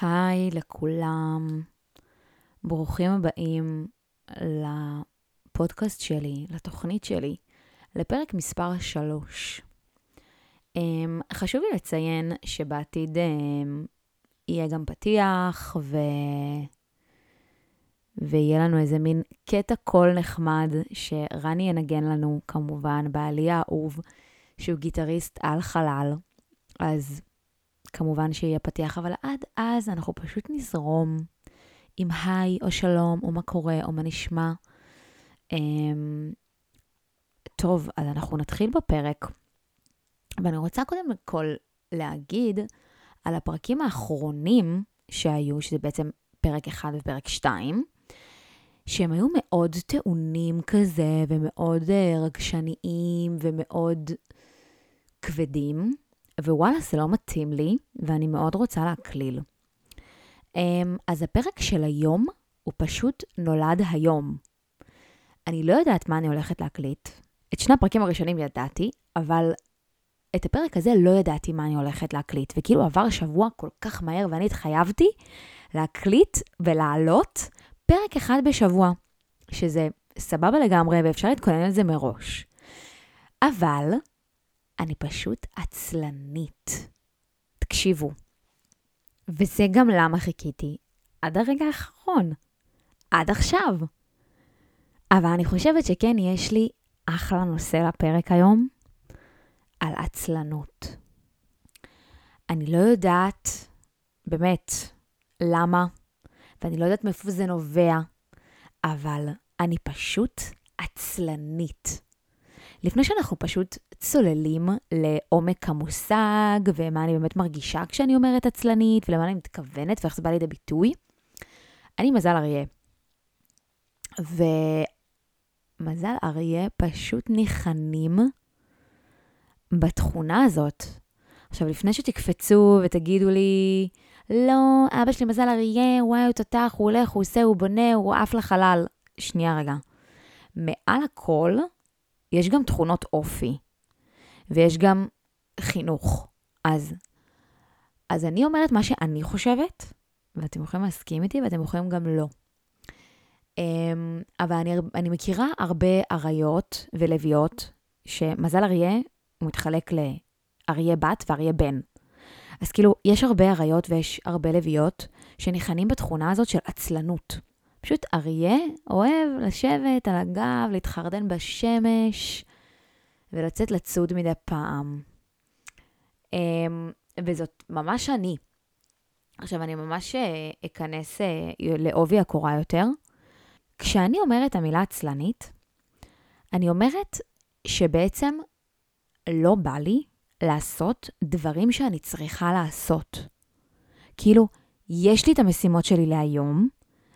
היי לכולם, ברוכים הבאים לפודקאסט שלי, לתוכנית שלי, לפרק מספר 3. Um, חשוב לי לציין שבעתיד um, יהיה גם פתיח ו... ויהיה לנו איזה מין קטע קול נחמד שרני ינגן לנו, כמובן, בעלי האהוב, שהוא גיטריסט על חלל. אז כמובן שיהיה פתיח, אבל עד אז אנחנו פשוט נזרום עם היי או שלום, או מה קורה, או מה נשמע. Um, טוב, אז אנחנו נתחיל בפרק. ואני רוצה קודם כל להגיד על הפרקים האחרונים שהיו, שזה בעצם פרק 1 ופרק 2, שהם היו מאוד טעונים כזה, ומאוד uh, רגשניים, ומאוד כבדים. ווואלה, זה לא מתאים לי, ואני מאוד רוצה להקליל. Um, אז הפרק של היום הוא פשוט נולד היום. אני לא יודעת מה אני הולכת להקליט. את שני הפרקים הראשונים ידעתי, אבל את הפרק הזה לא ידעתי מה אני הולכת להקליט. וכאילו עבר שבוע כל כך מהר, ואני התחייבתי להקליט ולעלות פרק אחד בשבוע, שזה סבבה לגמרי, ואפשר להתכונן לזה מראש. אבל אני פשוט עצלנית. תקשיבו. וזה גם למה חיכיתי עד הרגע האחרון. עד עכשיו. אבל אני חושבת שכן, יש לי אחלה נושא לפרק היום, על עצלנות. אני לא יודעת, באמת, למה, ואני לא יודעת מאיפה זה נובע, אבל אני פשוט עצלנית. לפני שאנחנו פשוט צוללים לעומק המושג, ומה אני באמת מרגישה כשאני אומרת עצלנית, ולמה אני מתכוונת, ואיך זה בא לידי ביטוי, אני מזל אריה. ומזל אריה פשוט ניחנים בתכונה הזאת. עכשיו, לפני שתקפצו ותגידו לי, לא, אבא שלי מזל אריה, וואי, הוא תותח, הוא הולך, הוא עושה, הוא בונה, הוא עף לחלל. שנייה רגע. מעל הכל, יש גם תכונות אופי, ויש גם חינוך. אז, אז אני אומרת מה שאני חושבת, ואתם יכולים להסכים איתי ואתם יכולים גם לא. Um, אבל אני, אני מכירה הרבה אריות ולוויות, שמזל אריה, הוא מתחלק לאריה בת ואריה בן. אז כאילו, יש הרבה אריות ויש הרבה לוויות שניחנים בתכונה הזאת של עצלנות. פשוט אריה אוהב לשבת על הגב, להתחרדן בשמש ולצאת לצוד מדי פעם. אמ, וזאת ממש אני. עכשיו, אני ממש אה, אכנס אה, לעובי הקורה יותר. כשאני אומרת המילה עצלנית, אני אומרת שבעצם לא בא לי לעשות דברים שאני צריכה לעשות. כאילו, יש לי את המשימות שלי להיום,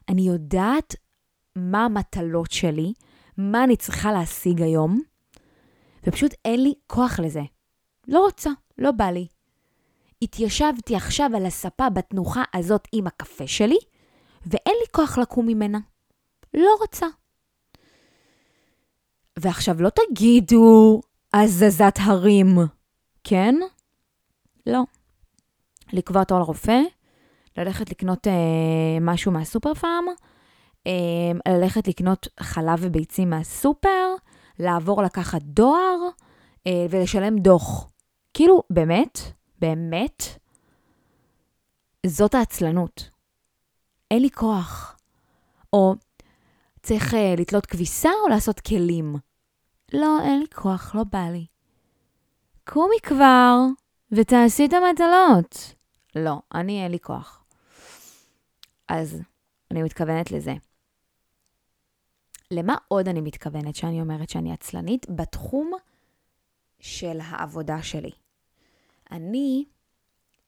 אני יודעת מה המטלות שלי, מה אני צריכה להשיג היום, ופשוט אין לי כוח לזה. לא רוצה, לא בא לי. התיישבתי עכשיו על הספה בתנוחה הזאת עם הקפה שלי, ואין לי כוח לקום ממנה. לא רוצה. ועכשיו לא תגידו הזזת הרים, כן? לא. לקבוע תור לרופא, ללכת לקנות אה, משהו מהסופר פארם, אה, ללכת לקנות חלב וביצים מהסופר, לעבור לקחת דואר אה, ולשלם דוח. כאילו, באמת, באמת, זאת העצלנות. אין לי כוח. או צריך אה, לתלות כביסה או לעשות כלים. לא, אין לי כוח, לא בא לי. קומי כבר ותעשי את המטלות. לא, אני אין לי כוח. אז אני מתכוונת לזה. למה עוד אני מתכוונת שאני אומרת שאני עצלנית? בתחום של העבודה שלי. אני,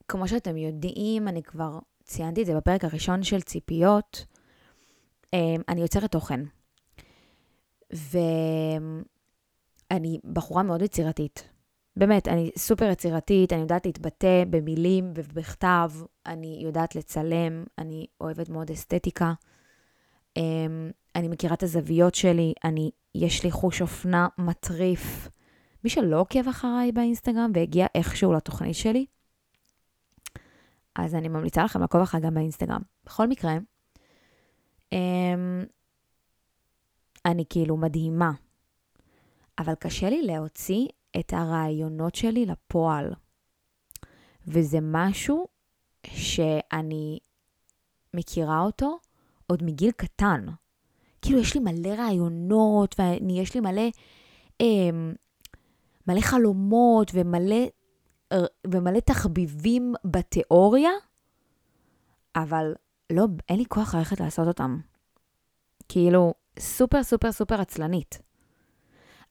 כמו שאתם יודעים, אני כבר ציינתי את זה בפרק הראשון של ציפיות, אמ, אני יוצרת תוכן. ואני בחורה מאוד יצירתית. באמת, אני סופר יצירתית, אני יודעת להתבטא במילים ובכתב, אני יודעת לצלם, אני אוהבת מאוד אסתטיקה. אני מכירה את הזוויות שלי, אני, יש לי חוש אופנה מטריף. מי שלא עוקב אחריי באינסטגרם והגיע איכשהו לתוכנית שלי, אז אני ממליצה לכם לעקוב אחריי גם באינסטגרם. בכל מקרה, אמ, אני כאילו מדהימה, אבל קשה לי להוציא את הרעיונות שלי לפועל. וזה משהו שאני מכירה אותו עוד מגיל קטן. כאילו, יש לי מלא רעיונות, ויש לי מלא, אה, מלא חלומות ומלא, ומלא תחביבים בתיאוריה, אבל לא, אין לי כוח ללכת לעשות אותם. כאילו, סופר סופר סופר עצלנית.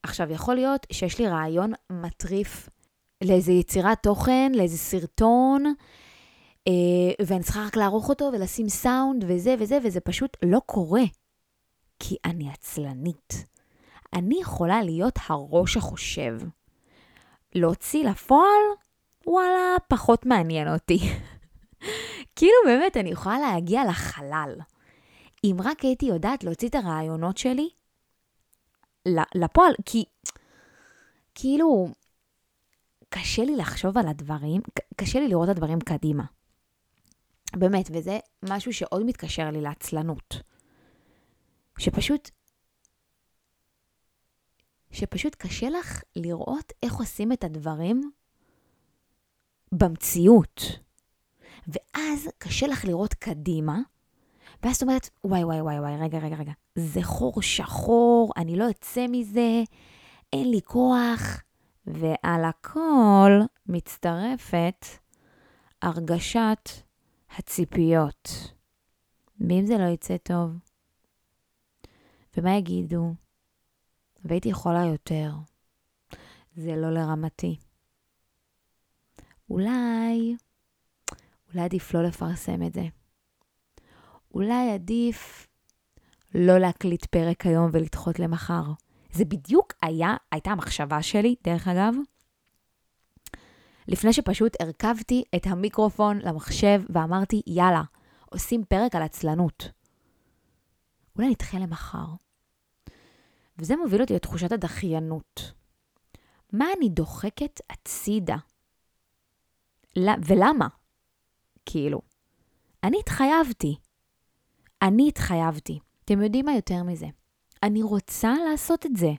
עכשיו, יכול להיות שיש לי רעיון מטריף לאיזה יצירת תוכן, לאיזה סרטון, אה, ואני צריכה רק לערוך אותו ולשים סאונד וזה וזה, וזה פשוט לא קורה. כי אני עצלנית. אני יכולה להיות הראש החושב. להוציא לפועל, וואלה, פחות מעניין אותי. כאילו באמת, אני יכולה להגיע לחלל. אם רק הייתי יודעת להוציא את הרעיונות שלי לפועל, כי כאילו, קשה לי לחשוב על הדברים, קשה לי לראות את הדברים קדימה. באמת, וזה משהו שעוד מתקשר לי לעצלנות. שפשוט, שפשוט קשה לך לראות איך עושים את הדברים במציאות. ואז קשה לך לראות קדימה, ואז את אומרת, וואי, וואי, וואי, וואי, רגע, רגע, רגע, זה חור שחור, אני לא אצא מזה, אין לי כוח. ועל הכל מצטרפת הרגשת הציפיות. ואם זה לא יצא טוב? ומה יגידו? והייתי יכולה יותר. זה לא לרמתי. אולי, אולי עדיף לא לפרסם את זה. אולי עדיף לא להקליט פרק היום ולדחות למחר. זה בדיוק היה, הייתה המחשבה שלי, דרך אגב, לפני שפשוט הרכבתי את המיקרופון למחשב ואמרתי, יאללה, עושים פרק על עצלנות. אולי נדחה למחר. וזה מוביל אותי לתחושת הדחיינות. מה אני דוחקת הצידה? ולמה? כאילו, אני התחייבתי. אני התחייבתי. אתם יודעים מה יותר מזה? אני רוצה לעשות את זה.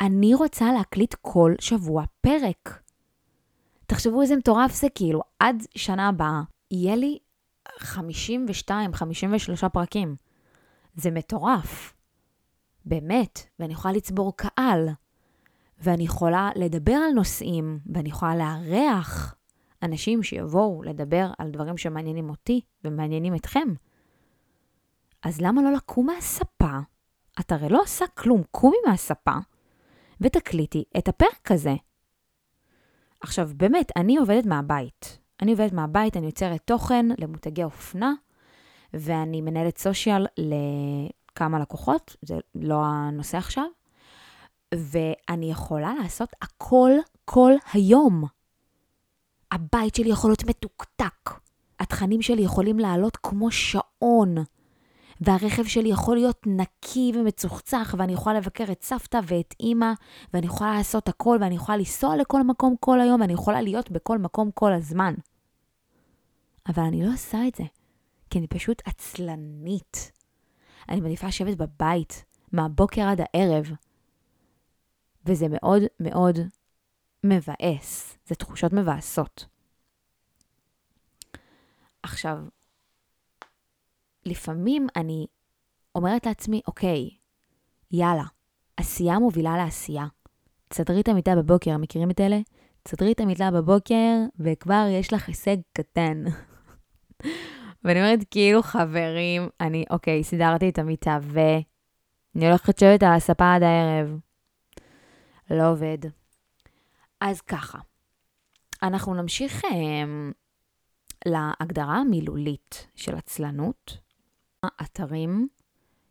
אני רוצה להקליט כל שבוע פרק. תחשבו איזה מטורף זה, כאילו, עד שנה הבאה יהיה לי 52, 53 פרקים. זה מטורף. באמת, ואני יכולה לצבור קהל, ואני יכולה לדבר על נושאים, ואני יכולה לארח אנשים שיבואו לדבר על דברים שמעניינים אותי ומעניינים אתכם. אז למה לא לקום מהספה? את הרי לא עושה כלום, קומי מהספה ותקליטי את הפרק הזה. עכשיו, באמת, אני עובדת מהבית. אני עובדת מהבית, אני יוצרת תוכן למותגי אופנה, ואני מנהלת סושיאל לכמה לקוחות, זה לא הנושא עכשיו, ואני יכולה לעשות הכל כל היום. הבית שלי יכול להיות מתוקתק. התכנים שלי יכולים לעלות כמו שעון. והרכב שלי יכול להיות נקי ומצוחצח, ואני יכולה לבקר את סבתא ואת אימא, ואני יכולה לעשות הכל, ואני יכולה לנסוע לכל מקום כל היום, ואני יכולה להיות בכל מקום כל הזמן. אבל אני לא עושה את זה, כי אני פשוט עצלנית. אני מעדיפה לשבת בבית, מהבוקר עד הערב. וזה מאוד מאוד מבאס, זה תחושות מבאסות. עכשיו, לפעמים אני אומרת לעצמי, אוקיי, יאללה, עשייה מובילה לעשייה. תסדרי את המיטה בבוקר, מכירים את אלה? תסדרי את המיטה בבוקר, וכבר יש לך הישג קטן. ואני אומרת, כאילו, חברים, אני, אוקיי, סידרתי את המיטה, ואני הולכת לשבת על הספה עד הערב. לא עובד. אז ככה, אנחנו נמשיך אה, להגדרה המילולית של עצלנות, אתרים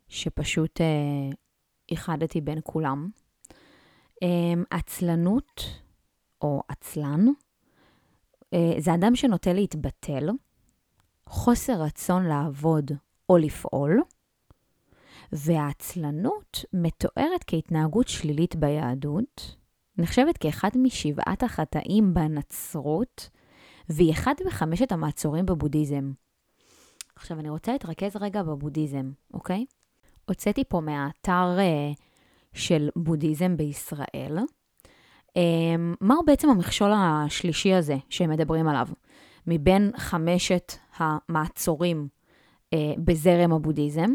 שפשוט אה, איחדתי בין כולם. אה, עצלנות, או עצלן, אה, זה אדם שנוטה להתבטל, חוסר רצון לעבוד או לפעול, והעצלנות מתוארת כהתנהגות שלילית ביהדות, נחשבת כאחד משבעת החטאים בנצרות, והיא אחד מחמשת המעצורים בבודהיזם. עכשיו, אני רוצה להתרכז רגע בבודהיזם, אוקיי? הוצאתי פה מהאתר uh, של בודהיזם בישראל. Um, מהו בעצם המכשול השלישי הזה שהם מדברים עליו? מבין חמשת המעצורים uh, בזרם הבודהיזם.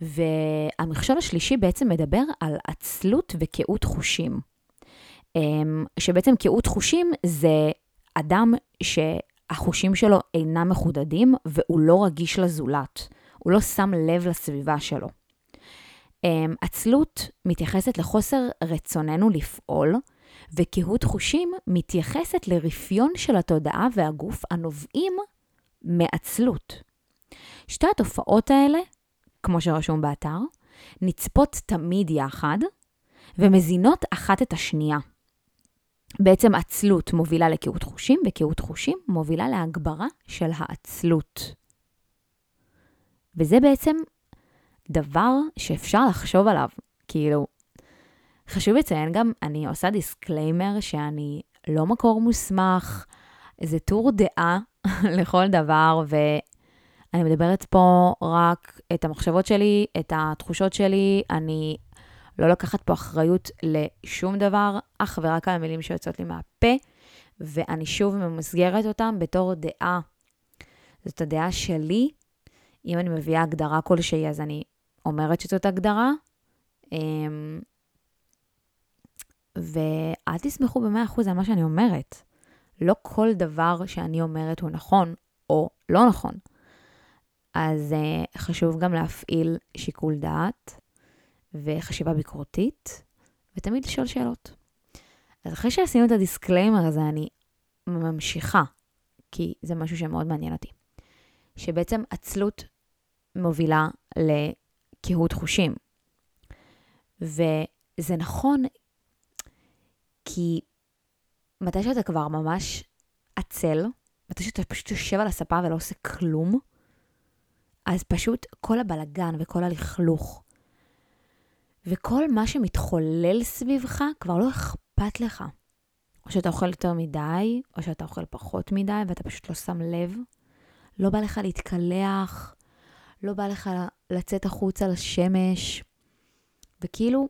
והמכשול השלישי בעצם מדבר על עצלות וקהות חושים. Um, שבעצם קהות חושים זה אדם שהחושים שלו אינם מחודדים והוא לא רגיש לזולת. הוא לא שם לב לסביבה שלו. אמ, עצלות מתייחסת לחוסר רצוננו לפעול, וקהות חושים מתייחסת לרפיון של התודעה והגוף הנובעים מעצלות. שתי התופעות האלה, כמו שרשום באתר, נצפות תמיד יחד ומזינות אחת את השנייה. בעצם עצלות מובילה לקהות חושים, וקהות חושים מובילה להגברה של העצלות. וזה בעצם דבר שאפשר לחשוב עליו. כאילו, חשוב לציין גם, אני עושה disclaimer שאני לא מקור מוסמך, זה טור דעה לכל דבר, ואני מדברת פה רק את המחשבות שלי, את התחושות שלי, אני לא לקחת פה אחריות לשום דבר, אך ורק על המילים שיוצאות לי מהפה, ואני שוב ממסגרת אותם בתור דעה. זאת הדעה שלי. אם אני מביאה הגדרה כלשהי, אז אני אומרת שזאת הגדרה. אמ, ואל תסמכו ב-100% על מה שאני אומרת. לא כל דבר שאני אומרת הוא נכון או לא נכון. אז אה, חשוב גם להפעיל שיקול דעת וחשיבה ביקורתית, ותמיד לשאול שאלות. אז אחרי שעשינו את ה disclaimer הזה, אני ממשיכה, כי זה משהו שמאוד מעניין אותי. שבעצם עצלות מובילה לקהות חושים. וזה נכון, כי מתי שאתה כבר ממש עצל, מתי שאתה פשוט יושב על הספה ולא עושה כלום, אז פשוט כל הבלגן וכל הלכלוך וכל מה שמתחולל סביבך כבר לא אכפת לך. או שאתה אוכל יותר מדי, או שאתה אוכל פחות מדי ואתה פשוט לא שם לב. לא בא לך להתקלח, לא בא לך לצאת החוצה לשמש, וכאילו,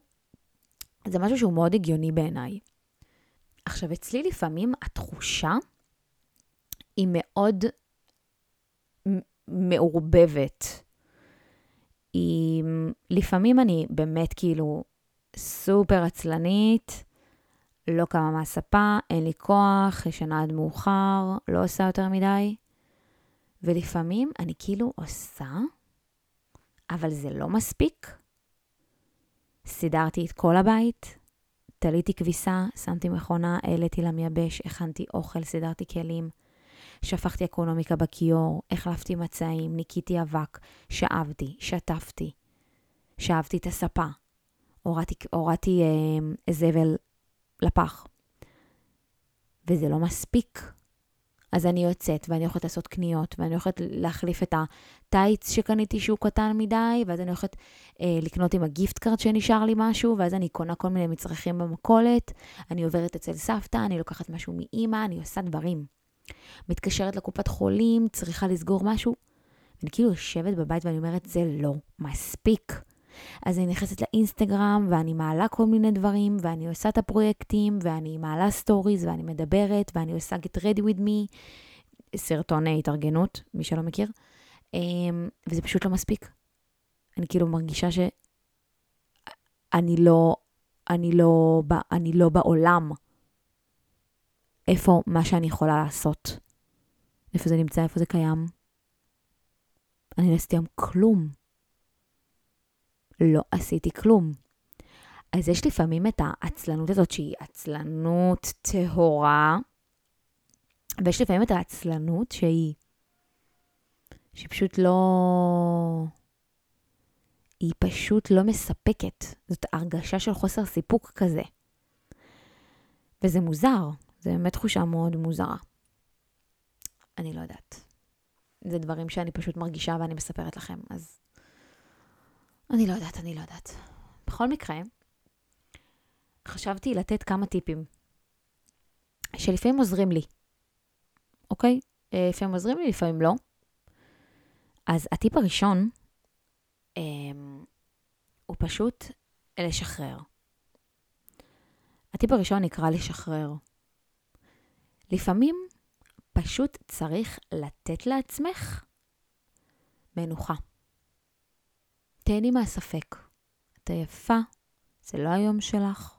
זה משהו שהוא מאוד הגיוני בעיניי. עכשיו, אצלי לפעמים התחושה היא מאוד מעורבבת. היא, לפעמים אני באמת כאילו סופר עצלנית, לא קמה מהספה, אין לי כוח, ישנה עד מאוחר, לא עושה יותר מדי. ולפעמים אני כאילו עושה, אבל זה לא מספיק. סידרתי את כל הבית, תליתי כביסה, שמתי מכונה, העליתי למייבש, הכנתי אוכל, סידרתי כלים, שפכתי אקונומיקה בכיור, החלפתי מצעים, ניקיתי אבק, שאבתי, שטפתי, שאבתי את הספה, הורדתי, הורדתי אה, זבל לפח. וזה לא מספיק. אז אני יוצאת ואני הולכת לעשות קניות, ואני הולכת להחליף את הטייץ שקניתי שהוא קטן מדי, ואז אני הולכת אה, לקנות עם הגיפט קארט שנשאר לי משהו, ואז אני קונה כל מיני מצרכים במכולת, אני עוברת אצל סבתא, אני לוקחת משהו מאימא, אני עושה דברים. מתקשרת לקופת חולים, צריכה לסגור משהו. אני כאילו יושבת בבית ואני אומרת, זה לא מספיק. אז אני נכנסת לאינסטגרם ואני מעלה כל מיני דברים, ואני עושה את הפרויקטים, ואני מעלה סטוריז, ואני מדברת, ואני עושה get ready with me, סרטון התארגנות, מי שלא מכיר, אמ, וזה פשוט לא מספיק. אני כאילו מרגישה שאני לא, אני לא, אני לא בעולם. איפה מה שאני יכולה לעשות? איפה זה נמצא? איפה זה קיים? אני לא עשיתי היום כלום. לא עשיתי כלום. אז יש לפעמים את העצלנות הזאת שהיא עצלנות טהורה, ויש לפעמים את העצלנות שהיא, שפשוט לא... היא פשוט לא מספקת. זאת הרגשה של חוסר סיפוק כזה. וזה מוזר, זה באמת תחושה מאוד מוזרה. אני לא יודעת. זה דברים שאני פשוט מרגישה ואני מספרת לכם, אז אני לא יודעת, אני לא יודעת. בכל מקרה, חשבתי לתת כמה טיפים שלפעמים עוזרים לי, אוקיי? אה, לפעמים עוזרים לי, לפעמים לא. אז הטיפ הראשון אה, הוא פשוט לשחרר. הטיפ הראשון נקרא לשחרר. לפעמים פשוט צריך לתת לעצמך מנוחה. תהני מהספק. את עייפה, זה לא היום שלך.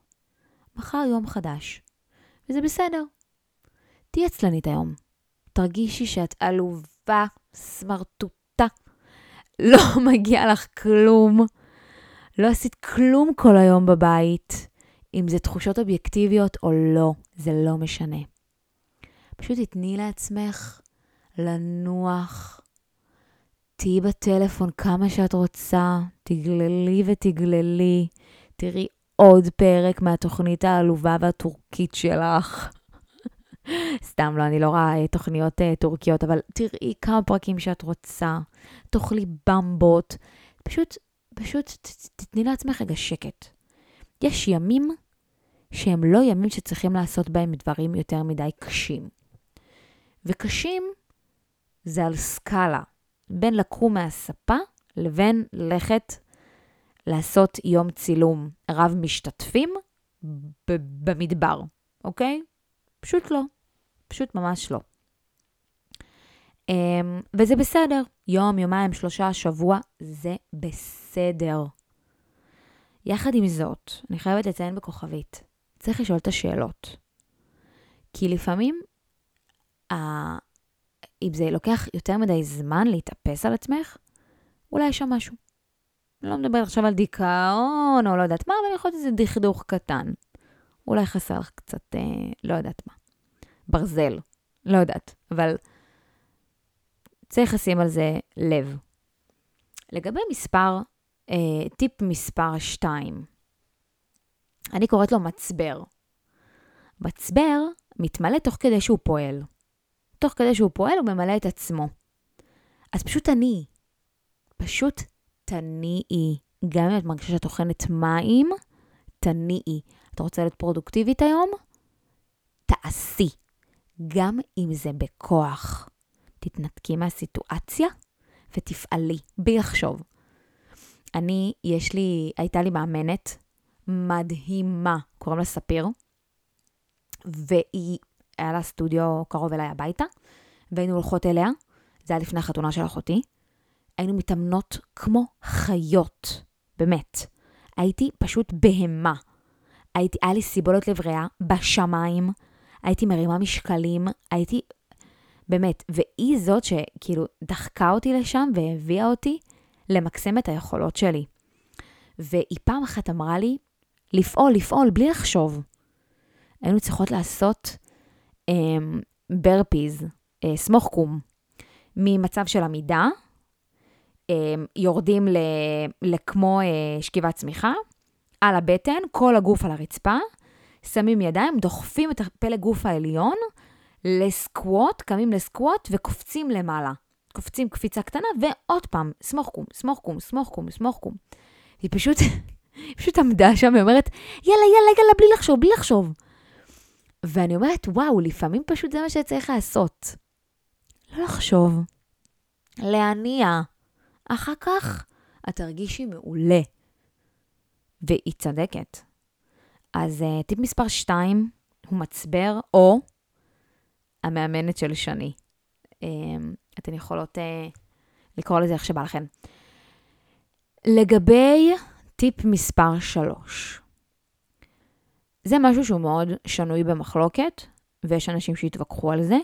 מחר יום חדש, וזה בסדר. תהיי עצלנית היום. תרגישי שאת עלובה, סמרטוטה. לא מגיע לך כלום. לא עשית כלום כל היום בבית. אם זה תחושות אובייקטיביות או לא, זה לא משנה. פשוט תתני לעצמך לנוח. תהיי בטלפון כמה שאת רוצה, תגללי ותגללי. תראי עוד פרק מהתוכנית העלובה והטורקית שלך. סתם לא, אני לא רואה אה, תוכניות uh, טורקיות, אבל תראי כמה פרקים שאת רוצה, תאכלי במבות. פשוט, פשוט תתני לעצמך רגע שקט. יש ימים שהם לא ימים שצריכים לעשות בהם דברים יותר מדי קשים. וקשים זה על סקאלה, בין לקום מהספה לבין ללכת לעשות יום צילום רב משתתפים במדבר, אוקיי? פשוט לא. פשוט ממש לא. Um, וזה בסדר. יום, יומיים, שלושה, שבוע, זה בסדר. יחד עם זאת, אני חייבת לציין בכוכבית, צריך לשאול את השאלות. כי לפעמים, אם זה לוקח יותר מדי זמן להתאפס על עצמך, אולי יש שם משהו. אני לא מדברת עכשיו על דיכאון או לא יודעת מה, אבל יכול להיות איזה דכדוך קטן. אולי חסר לך קצת, אה, לא יודעת מה. ברזל, לא יודעת, אבל צריך לשים על זה לב. לגבי מספר, אה, טיפ מספר 2, אני קוראת לו מצבר. מצבר מתמלא תוך כדי שהוא פועל. תוך כדי שהוא פועל הוא ממלא את עצמו. אז פשוט תניעי. פשוט תניעי. גם אם את מרגישה שאת טוחנת מים, תניעי. את רוצה להיות פרודוקטיבית היום? תעשי. גם אם זה בכוח. תתנתקי מהסיטואציה ותפעלי, בלי לחשוב. אני, יש לי, הייתה לי מאמנת מדהימה, קוראים לה ספיר, והיא, היה לה סטודיו קרוב אליי הביתה, והיינו הולכות אליה, זה היה לפני החתונה של אחותי. היינו מתאמנות כמו חיות, באמת. הייתי פשוט בהמה. הייתי, היה לי סיבולת לב ריאה בשמיים, הייתי מרימה משקלים, הייתי, באמת, והיא זאת שכאילו דחקה אותי לשם והביאה אותי למקסם את היכולות שלי. והיא פעם אחת אמרה לי, לפעול, לפעול, בלי לחשוב. היינו צריכות לעשות ברפיז, סמוך קום, ממצב של עמידה, אמ, יורדים לכמו אה, שכיבת צמיחה, על הבטן, כל הגוף על הרצפה, שמים ידיים, דוחפים את הפלג גוף העליון לסקווט, קמים לסקווט וקופצים למעלה. קופצים קפיצה קטנה, ועוד פעם, סמוך קום, סמוך קום, סמוך קום, סמוך קום. היא פשוט, היא פשוט עמדה שם ואומרת, יאללה, יאללה, יאללה, בלי לחשוב, בלי לחשוב. ואני אומרת, וואו, לפעמים פשוט זה מה שצריך לעשות. לא לחשוב, להניע. אחר כך את תרגישי מעולה. והיא צדקת. אז uh, טיפ מספר 2 הוא מצבר, או המאמנת של שני. Um, אתן יכולות uh, לקרוא לזה איך שבא לכן. לגבי טיפ מספר 3, זה משהו שהוא מאוד שנוי במחלוקת, ויש אנשים שיתווכחו על זה.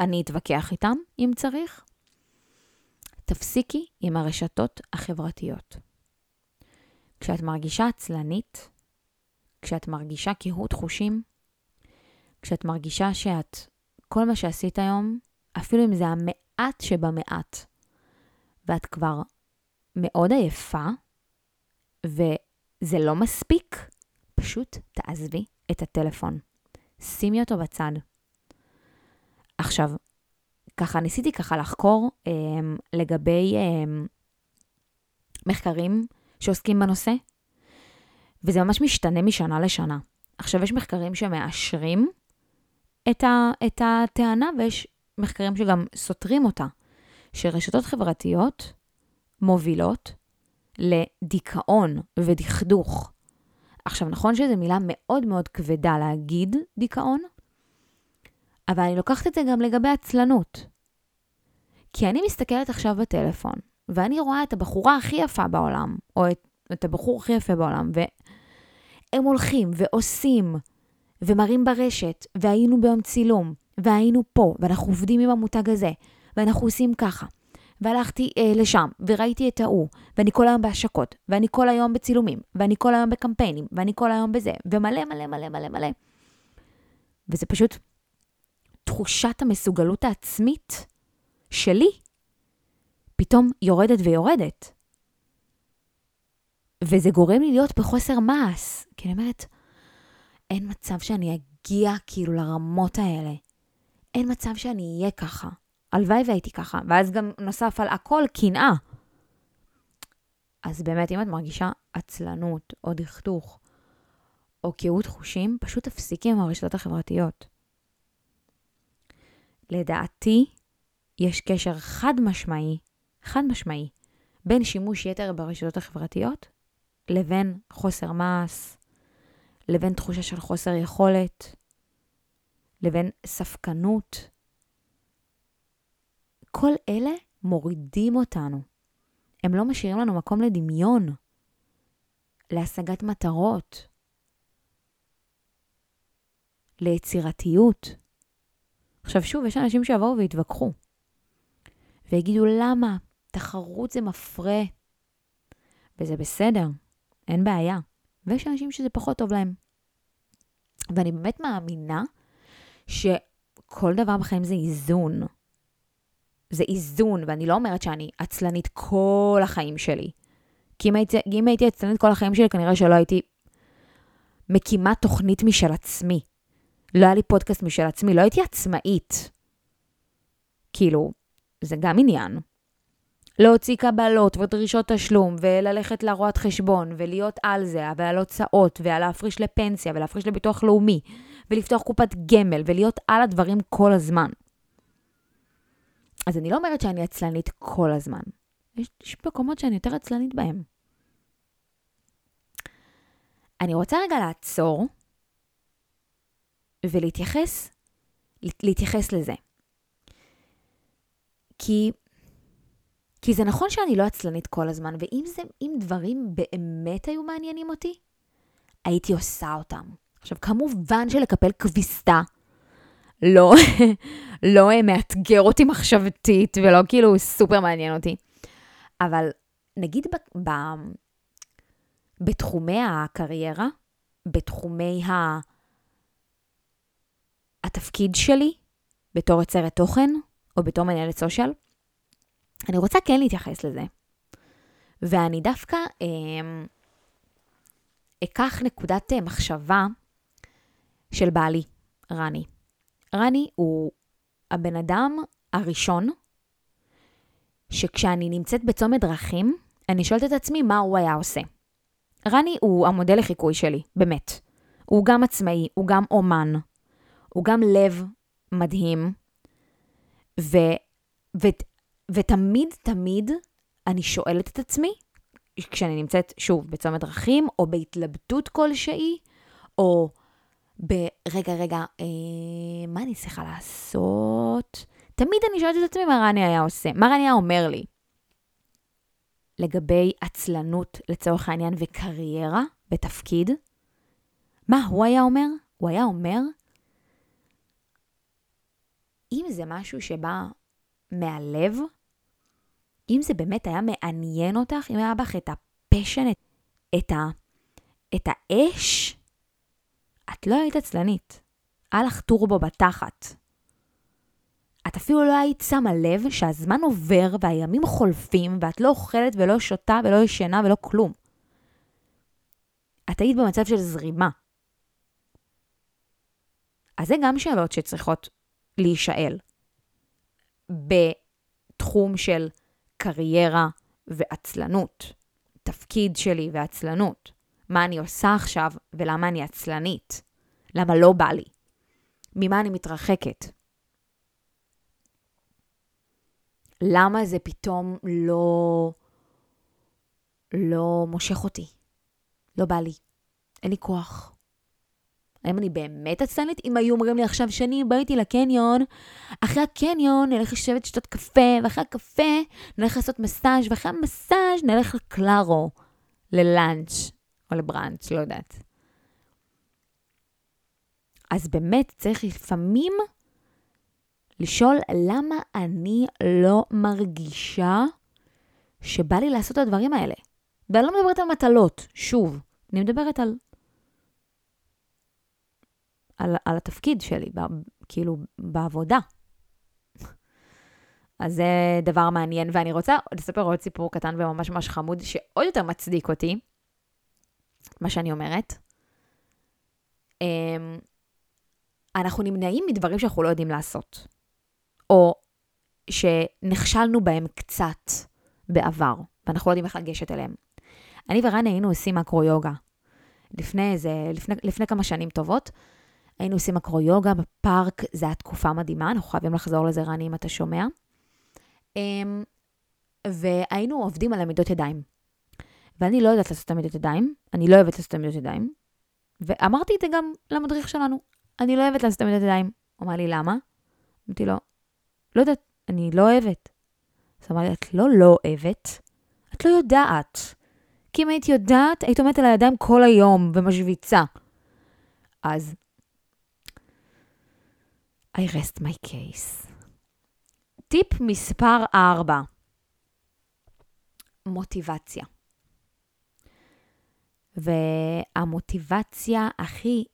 אני אתווכח איתם אם צריך. תפסיקי עם הרשתות החברתיות. כשאת מרגישה עצלנית, כשאת מרגישה קהות חושים, כשאת מרגישה שאת, כל מה שעשית היום, אפילו אם זה המעט שבמעט, ואת כבר מאוד עייפה, וזה לא מספיק, פשוט תעזבי את הטלפון. שימי אותו בצד. עכשיו, ככה ניסיתי ככה לחקור אה, לגבי אה, מחקרים שעוסקים בנושא, וזה ממש משתנה משנה לשנה. עכשיו, יש מחקרים שמאשרים את, ה, את הטענה, ויש מחקרים שגם סותרים אותה, שרשתות חברתיות מובילות לדיכאון ודכדוך. עכשיו, נכון שזו מילה מאוד מאוד כבדה להגיד דיכאון, אבל אני לוקחת את זה גם לגבי עצלנות. כי אני מסתכלת עכשיו בטלפון, ואני רואה את הבחורה הכי יפה בעולם, או את, את הבחור הכי יפה בעולם, והם הולכים ועושים, ומראים ברשת, והיינו ביום צילום, והיינו פה, ואנחנו עובדים עם המותג הזה, ואנחנו עושים ככה. והלכתי אה, לשם, וראיתי את ההוא, ואני כל היום בהשקות, ואני כל היום בצילומים, ואני כל היום בקמפיינים, ואני כל היום בזה, ומלא מלא מלא מלא מלא. וזה פשוט תחושת המסוגלות העצמית שלי פתאום יורדת ויורדת. וזה גורם לי להיות בחוסר מעש, כי אני אומרת, אין מצב שאני אגיע כאילו לרמות האלה. אין מצב שאני אהיה ככה. הלוואי והייתי ככה. ואז גם נוסף על הכל קנאה. אז באמת, אם את מרגישה עצלנות, או דכדוך, או קהות חושים, פשוט תפסיקי עם הרשתות החברתיות. לדעתי, יש קשר חד משמעי, חד משמעי, בין שימוש יתר ברשתות החברתיות לבין חוסר מעש, לבין תחושה של חוסר יכולת, לבין ספקנות. כל אלה מורידים אותנו. הם לא משאירים לנו מקום לדמיון, להשגת מטרות, ליצירתיות. עכשיו שוב, יש אנשים שיבואו ויתווכחו, ויגידו למה? תחרות זה מפרה, וזה בסדר, אין בעיה. ויש אנשים שזה פחות טוב להם. ואני באמת מאמינה שכל דבר בחיים זה איזון. זה איזון, ואני לא אומרת שאני עצלנית כל החיים שלי. כי אם הייתי, אם הייתי עצלנית כל החיים שלי, כנראה שלא הייתי מקימה תוכנית משל עצמי. לא היה לי פודקאסט משל עצמי, לא הייתי עצמאית. כאילו, זה גם עניין. להוציא קבלות ודרישות תשלום, וללכת לרואת חשבון, ולהיות על זה, ועל הוצאות, ועל להפריש לפנסיה, ולהפריש לביטוח לאומי, ולפתוח קופת גמל, ולהיות על הדברים כל הזמן. אז אני לא אומרת שאני עצלנית כל הזמן. יש, יש מקומות שאני יותר עצלנית בהם. אני רוצה רגע לעצור ולהתייחס, להתייחס לזה. כי, כי זה נכון שאני לא עצלנית כל הזמן, ואם זה, דברים באמת היו מעניינים אותי, הייתי עושה אותם. עכשיו, כמובן שלקפל כביסה לא, לא מאתגר אותי מחשבתית ולא כאילו סופר מעניין אותי. אבל נגיד ב, ב, בתחומי הקריירה, בתחומי ה, התפקיד שלי בתור יוצרת תוכן או בתור מנהלת סושיאל, אני רוצה כן להתייחס לזה. ואני דווקא אה, אקח נקודת אה, מחשבה של בעלי, רני. רני הוא הבן אדם הראשון שכשאני נמצאת בצומת דרכים, אני שואלת את עצמי מה הוא היה עושה. רני הוא המודל לחיקוי שלי, באמת. הוא גם עצמאי, הוא גם אומן, הוא גם לב מדהים, ו, ו, ותמיד, תמיד אני שואלת את עצמי, כשאני נמצאת, שוב, בצומת דרכים, או בהתלבטות כלשהי, או ברגע, רגע, אה, מה אני צריכה לעשות? תמיד אני שואלת את עצמי מה רני היה עושה, מה רני היה אומר לי. לגבי עצלנות לצורך העניין וקריירה בתפקיד, מה הוא היה אומר? הוא היה אומר, אם זה משהו שבא מהלב, אם זה באמת היה מעניין אותך, אם היה בך את הפשן, את, את, ה, את האש, את לא היית עצלנית. היה לך טורבו בתחת. את אפילו לא היית שמה לב שהזמן עובר והימים חולפים ואת לא אוכלת ולא שותה ולא ישנה ולא כלום. את היית במצב של זרימה. אז זה גם שאלות שצריכות להישאל. בתחום של קריירה ועצלנות, תפקיד שלי ועצלנות. מה אני עושה עכשיו ולמה אני עצלנית. למה לא בא לי. ממה אני מתרחקת. למה זה פתאום לא, לא מושך אותי? לא בא לי. אין לי כוח. האם אני באמת עצלנית? אם היו אומרים לי עכשיו שאני בא איתי לקניון, אחרי הקניון נלך לשבת לשתות קפה, ואחרי הקפה נלך לעשות מסאז', ואחרי המסאז' נלך לקלארו, ללאנץ' או לבראנץ', לא יודעת. אז באמת צריך לפעמים לשאול למה אני לא מרגישה שבא לי לעשות את הדברים האלה. ואני לא מדברת על מטלות, שוב, אני מדברת על, על, על התפקיד שלי, ב, כאילו, בעבודה. אז זה דבר מעניין, ואני רוצה לספר עוד סיפור קטן וממש ממש חמוד, שעוד יותר מצדיק אותי, מה שאני אומרת. אמ, אנחנו נמנעים מדברים שאנחנו לא יודעים לעשות, או שנכשלנו בהם קצת בעבר, ואנחנו לא יודעים איך לגשת אליהם. אני ורני היינו עושים מקרו-יוגה. לפני איזה, לפני, לפני כמה שנים טובות, היינו עושים מקרו-יוגה בפארק, זו הייתה תקופה מדהימה, אנחנו חייבים לחזור לזה, רני, אם אתה שומע. אמ, והיינו עובדים על עמידות ידיים. ואני לא יודעת לעשות עמידות ידיים, אני לא אוהבת לעשות עמידות ידיים, ואמרתי את זה גם למדריך שלנו, אני לא אוהבת לעשות עמידות ידיים. הוא אמר לי, למה? אמרתי לו, לא יודעת, אני לא אוהבת. אז הוא אמר לי, את לא לא אוהבת, את לא יודעת. כי אם היית יודעת, היית עומדת על הידיים כל היום ומשוויצה. אז I rest my case. טיפ מספר 4, מוטיבציה. והמוטיבציה הכי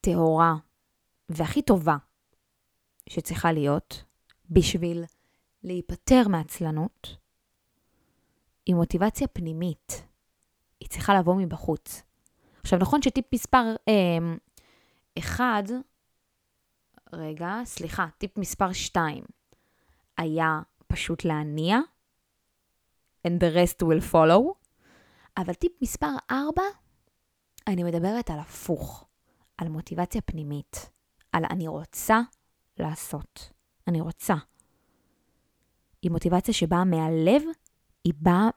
טהורה והכי טובה שצריכה להיות בשביל להיפטר מעצלנות, היא מוטיבציה פנימית. היא צריכה לבוא מבחוץ. עכשיו, נכון שטיפ מספר אה, אחד, רגע, סליחה, טיפ מספר 2 היה פשוט להניע, and the rest will follow, אבל טיפ מספר 4, אני מדברת על הפוך, על מוטיבציה פנימית, על אני רוצה לעשות, אני רוצה. היא מוטיבציה שבאה מהלב, היא באה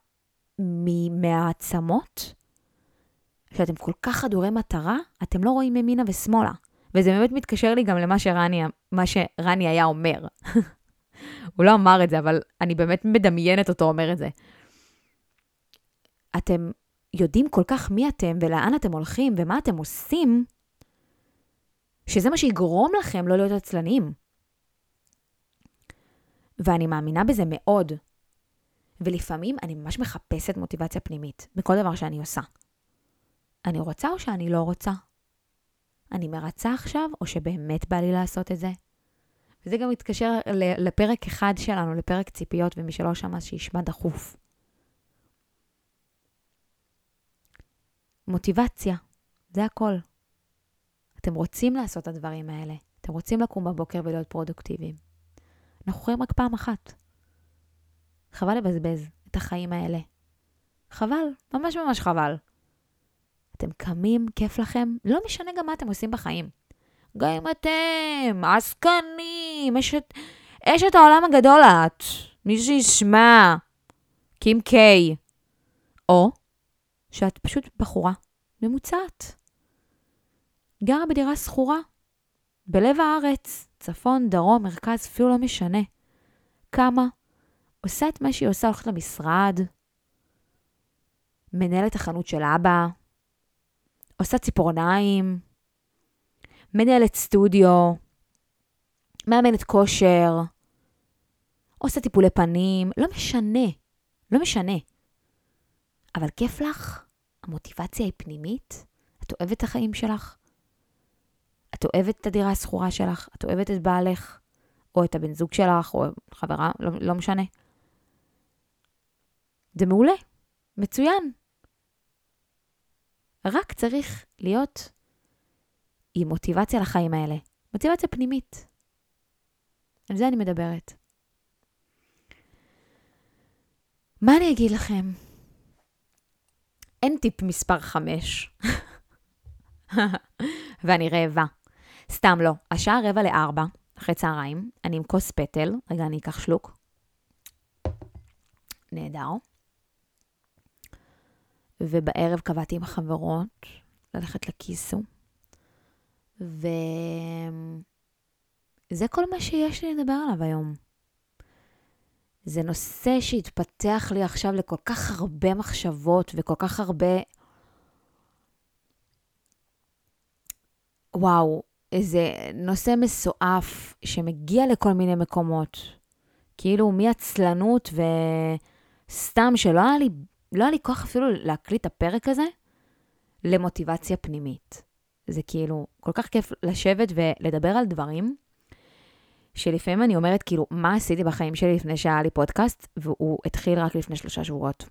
מהעצמות, שאתם כל כך חדורי מטרה, אתם לא רואים ימינה ושמאלה. וזה באמת מתקשר לי גם למה שרני, שרני היה אומר. הוא לא אמר את זה, אבל אני באמת מדמיינת אותו אומר את זה. אתם יודעים כל כך מי אתם ולאן אתם הולכים ומה אתם עושים, שזה מה שיגרום לכם לא להיות עצלניים. ואני מאמינה בזה מאוד. ולפעמים אני ממש מחפשת מוטיבציה פנימית בכל דבר שאני עושה. אני רוצה או שאני לא רוצה? אני מרצה עכשיו, או שבאמת בא לי לעשות את זה? וזה גם מתקשר לפרק אחד שלנו, לפרק ציפיות, ומי שלא שמע, שישמע דחוף. מוטיבציה, זה הכל. אתם רוצים לעשות את הדברים האלה. אתם רוצים לקום בבוקר ולהיות פרודוקטיביים. אנחנו חיים רק פעם אחת. חבל לבזבז את החיים האלה. חבל, ממש ממש חבל. אתם קמים, כיף לכם, לא משנה גם מה אתם עושים בחיים. גם אם אתם עסקנים, אשת, אשת העולם הגדול את, מי שישמע, קים קיי. או שאת פשוט בחורה ממוצעת. גרה בדירה שכורה, בלב הארץ, צפון, דרום, מרכז, אפילו לא משנה. כמה? עושה את מה שהיא עושה, הולכת למשרד, מנהלת החנות של אבא, עושה ציפורניים, מנהלת סטודיו, מאמנת כושר, עושה טיפולי פנים, לא משנה, לא משנה. אבל כיף לך? המוטיבציה היא פנימית? את אוהבת את החיים שלך? את אוהבת את הדירה השכורה שלך? את אוהבת את בעלך? או את הבן זוג שלך? או חברה? לא, לא משנה. זה מעולה, מצוין. רק צריך להיות עם מוטיבציה לחיים האלה. מוטיבציה פנימית. על זה אני מדברת. מה אני אגיד לכם? אין טיפ מספר 5. ואני רעבה. סתם לא. השעה רבע לארבע, אחרי צהריים, אני עם כוס פטל, רגע, אני אקח שלוק. נהדר. ובערב קבעתי עם החברות ללכת לכיסו. וזה כל מה שיש לי לדבר עליו היום. זה נושא שהתפתח לי עכשיו לכל כך הרבה מחשבות וכל כך הרבה... וואו, איזה נושא מסועף שמגיע לכל מיני מקומות. כאילו מעצלנות וסתם שלא היה לי, לא היה לי כוח אפילו להקליט את הפרק הזה למוטיבציה פנימית. זה כאילו כל כך כיף לשבת ולדבר על דברים שלפעמים אני אומרת, כאילו, מה עשיתי בחיים שלי לפני שהיה לי פודקאסט, והוא התחיל רק לפני שלושה שבועות.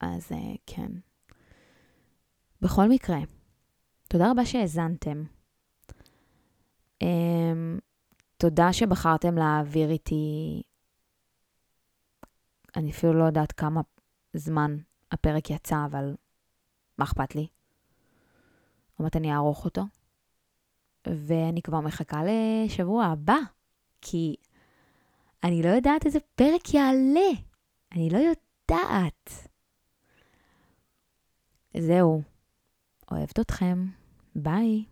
אז uh, כן. בכל מקרה, תודה רבה שהאזנתם. Um, תודה שבחרתם להעביר איתי, אני אפילו לא יודעת כמה זמן הפרק יצא, אבל מה אכפת לי? עוד מעט אני אערוך אותו. ואני כבר מחכה לשבוע הבא, כי אני לא יודעת איזה פרק יעלה. אני לא יודעת. זהו. אוהבת אתכם. ביי.